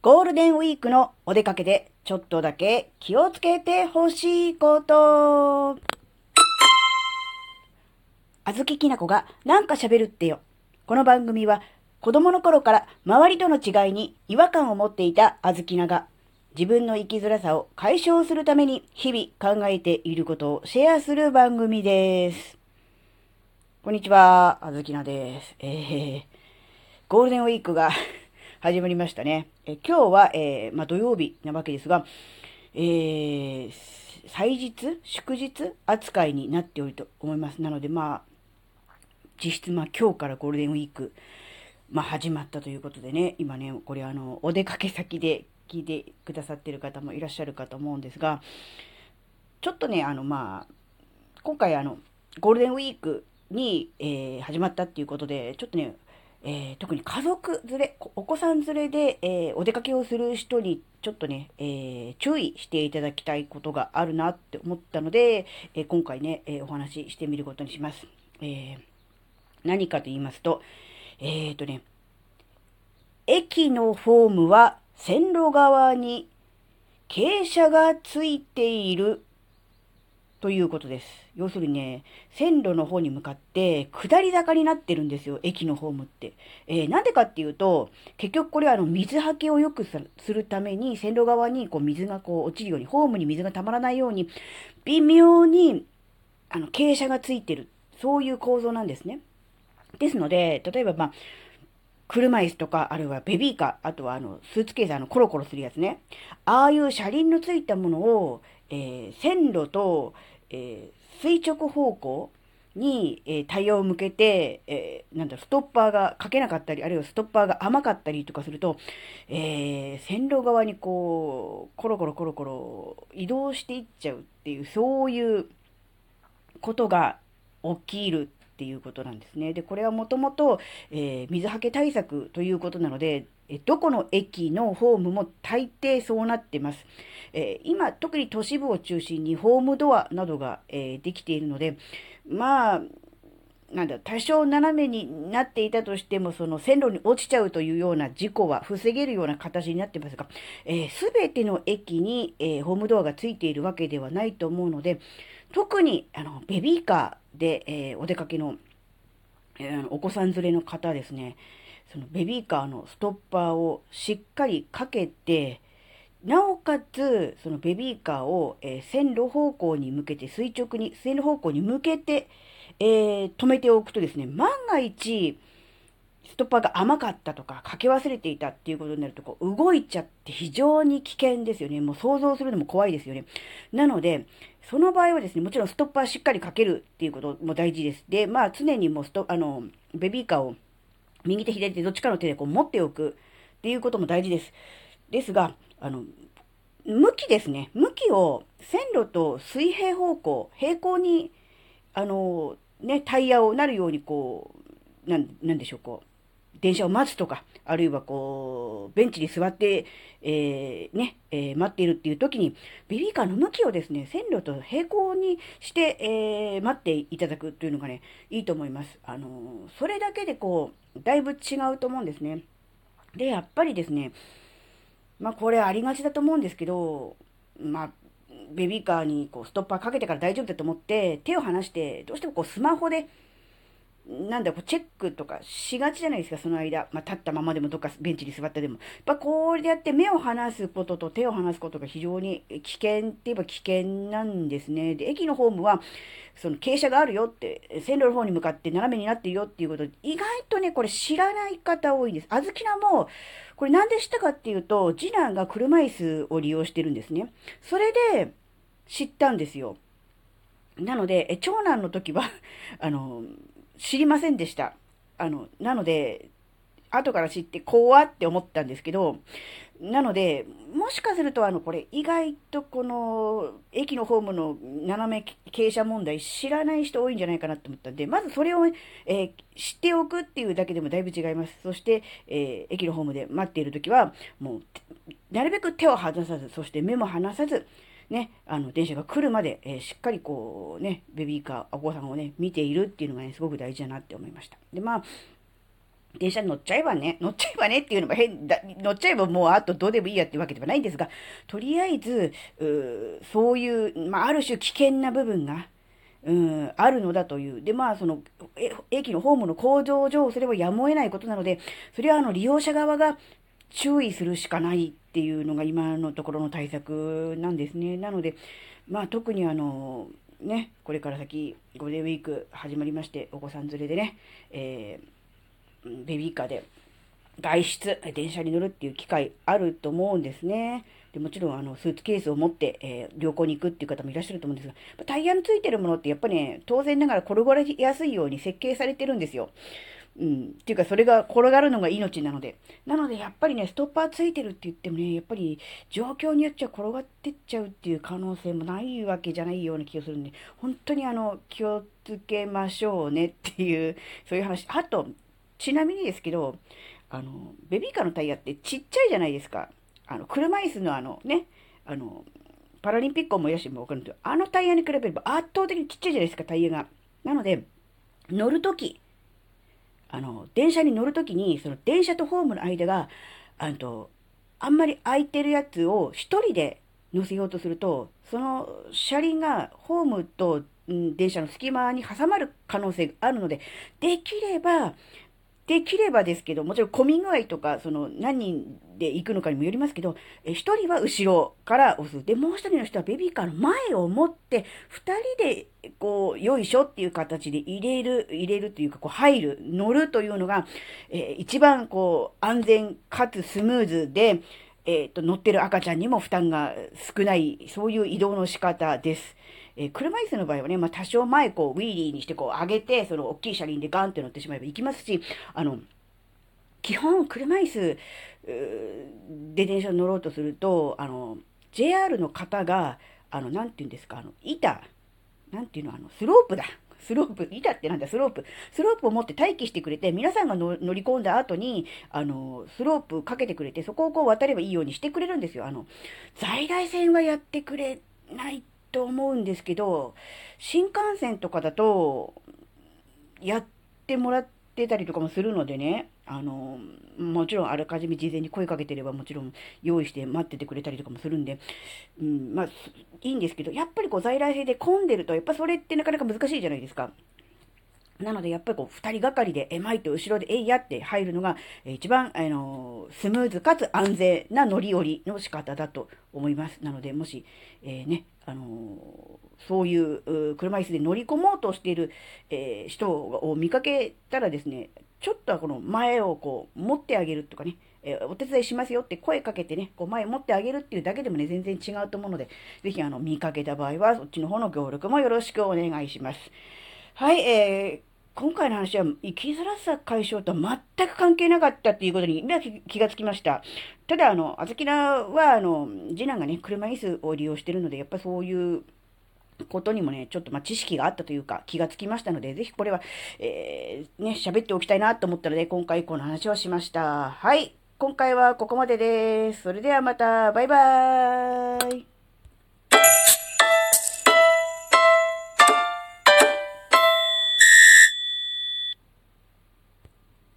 ゴールデンウィークのお出かけでちょっとだけ気をつけてほしいこと。あずききなこがなんか喋るってよ。この番組は子供の頃から周りとの違いに違和感を持っていたあずきなが自分の生きづらさを解消するために日々考えていることをシェアする番組です。こんにちは、あずきなです。えー、ゴールデンウィークが始まりましたね。え今日は、えーまあ、土曜日なわけですが、えー、祭日？祝日？扱いになっておると思います。なので、まあ、実質、まあ、今日からゴールデンウィーク、まあ、始まったということでね、今ね、これあの、お出かけ先で聞いてくださってる方もいらっしゃるかと思うんですが、ちょっとね、あの、まあ、今回あの、ゴールデンウィークに、えー始まったっていうことで、ちょっとね、えー特に家族連れ、お子さん連れで、えーお出かけをする人にちょっとね、えー注意していただきたいことがあるなって思ったので、え今回ね、えお話ししてみることにします。え何かと言いますと、えーとね、駅のホームは線路側に傾斜がついているということです。要するにね、線路の方に向かって下り坂になってるんですよ、駅のホームって。えーなんでかっていうと、結局これはあの水はけを良くするために、線路側にこう水がこう落ちるように、ホームに水がたまらないように、微妙にあの傾斜がついてる。そういう構造なんですね。ですので、例えばまあ、車椅子とか、あるいはベビーカー、あとはあの、スーツケース、あの、コロコロするやつね。ああいう車輪のついたものを、えー線路と、えー垂直方向に、えータイヤを向けて、えーなんだ、ストッパーがかけなかったり、あるいはストッパーが甘かったりとかすると、えー線路側にこう、コロコロコロコロ移動していっちゃうっていう、そういうことが起きるっていうことなんですね。で、これはもともと、えー水はけ対策ということなので、えどこの駅のホームも大抵そうなってます。えー今、特に都市部を中心にホームドアなどが、えーできているので、まあ、なんだ、多少斜めになっていたとしても、その線路に落ちちゃうというような事故は防げるような形になってますが、す、べ、ての駅に、えーホームドアがついているわけではないと思うので、特に、あの、ベビーカーで、えーお出かけの、えーお子さん連れの方ですね、そのベビーカーのストッパーをしっかりかけて、なおかつ、そのベビーカーを、え線路方向に向けて、垂直に、線路方向に向けて、えー止めておくとですね、万が一、ストッパーが甘かったとか、かけ忘れていたっていうことになると、こう、動いちゃって非常に危険ですよね。もう想像するのも怖いですよね。なので、その場合はですね、もちろんストッパーしっかりかけるっていうことも大事です。で、まあ、常にもうスト、あの、ベビーカーを右手左手どっちかの手でこう持っておくっていうことも大事です。ですが、あの、向きですね。向きを線路と水平方向、平行に、あの、ね、タイヤをなるようにこう、なん、なんでしょう、こう、電車を待つとか、あるいはこう、ベンチに座って、えーね、えー待っているっていう時に、ベビーカーの向きをですね、線路と平行にして、えー待っていただくというのがね、いいと思います。あのそれだけでこう、だいぶ違うと思うんですね。で、やっぱりですね、まあこれありがちだと思うんですけど、まあ、ベビーカーにこうストッパーかけてから大丈夫だと思って、手を離して、どうしてもこうスマホで、なんだこうチェックとかしがちじゃないですか、その間。まあ、立ったままでもどっかベンチに座ったでも。やっぱこうやって目を離すことと手を離すことが非常に危険って言えば危険なんですね。で、駅のホームは、その傾斜があるよって、線路の方に向かって斜めになってるよっていうこと、意外とね、これ知らない方多いんです。あずきなも、これなんで知ったかっていうと、次男が車椅子を利用してるんですね。それで知ったんですよ。なので、長男の時は、あの、知りませんでした。あの、なので、後から知って怖って思ったんですけど、なので、もしかすると、あの、これ、意外とこの、駅のホームの斜め傾斜問題知らない人多いんじゃないかなと思ったんで、まずそれを、えー知っておくっていうだけでもだいぶ違います。そして、えー駅のホームで待っているときは、もう、なるべく手を離さず、そして目も離さず、ね、あの、電車が来るまで、えーしっかりこう、ね、ベビーカー、お子さんをね、見ているっていうのがね、すごく大事だなって思いました。で、まあ、電車に乗っちゃえばね、乗っちゃえばねっていうのも変だ、乗っちゃえばもうあとどうでもいいやっていうわけではないんですが、とりあえず、うそういう、まあ、ある種危険な部分が、うん、あるのだという。で、まあ、その、駅のホームの構造上、それはやむを得ないことなので、それはあの、利用者側が注意するしかないっていうのが今のところの対策なんですね。なので、まあ、特にあの、ね、これから先、ゴールデンウィーク始まりまして、お子さん連れでね、えーベビーカーで外出、電車に乗るっていう機会あると思うんですね。でもちろん、あの、スーツケースを持って、えー、旅行に行くっていう方もいらっしゃると思うんですが、タイヤのついてるものってやっぱりね、当然ながら転がりやすいように設計されてるんですよ。うん。っていうか、それが転がるのが命なので。なので、やっぱりね、ストッパーついてるって言ってもね、やっぱり状況によっちゃ転がってっちゃうっていう可能性もないわけじゃないような気がするんで、本当にあの、気をつけましょうねっていう、そういう話。あと、ちなみにですけど、あの、ベビーカーのタイヤってちっちゃいじゃないですか。あの、車椅子のあのね、あの、パラリンピックを思い出しても分かるんですけど、あのタイヤに比べれば圧倒的にちっちゃいじゃないですか、タイヤが。なので、乗るとき、あの、電車に乗る時に、その電車とホームの間が、あの、あんまり空いてるやつを一人で乗せようとすると、その車輪がホームと、電車の隙間に挟まる可能性があるので、できれば、できればですけど、もちろん混み具合とか、その何人で行くのかにもよりますけど、え1人は後ろから押す。で、もう1人の人はベビーカーの前を持って、2人で、こう、よいしょっていう形で入れる、入れるというか、こう、入る、乗るというのが、えー、一番、こう、安全かつスムーズで、えっ、ー、と、乗ってる赤ちゃんにも負担が少ない、そういう移動の仕方です。えー、車椅子の場合はね、まあ、多少前こう、ウィーリーにしてこう、上げて、その大きい車輪でガンって乗ってしまえば行きますし、あの、基本、車椅子で電車に乗ろうとすると、あの、JR の方が、あの、なんて言うんですか、あの、板、なんていうの、あの、スロープだ。スロープ、板ってなんだ、スロープ。スロープを持って待機してくれて、皆さんが乗り込んだ後に、あの、スロープかけてくれて、そこをこう渡ればいいようにしてくれるんですよ。あの、在来線はやってくれないと思うんですけど、新幹線とかだと、やってもらってたりとかもするのでね、あの、もちろんあらかじめ事前に声かけてればもちろん用意して待っててくれたりとかもするんで、うん、まあ、いいんですけど、やっぱりこう在来線で混んでると、やっぱそれってなかなか難しいじゃないですか。なので、やっぱりこう、二人がかりで、え、前と後ろで、えいやって入るのが、一番、あのスムーズかつ安全な乗り降りの仕方だと思います。なので、もし、えー、ね、あのそういう車椅子で乗り込もうとしている、えー、人を見かけたらですね、ちょっとはこの前をこう持ってあげるとかね、えー、お手伝いしますよって声かけてね、こう前持ってあげるっていうだけでもね、全然違うと思うので、ぜひあの見かけた場合は、そっちの方の協力もよろしくお願いします。はい、えー、今回の話は生きづらさ解消とは全く関係なかったっていうことに今気がつきました。ただ、あの、あずきなは、あの、次男がね、車椅子を利用してるので、やっぱそういうことにもね、ちょっとま知識があったというか気がつきましたので、ぜひこれは、えー、ね、喋っておきたいなと思ったので、今回この話をしました。はい。今回はここまでです。それではまた、バイバーイ。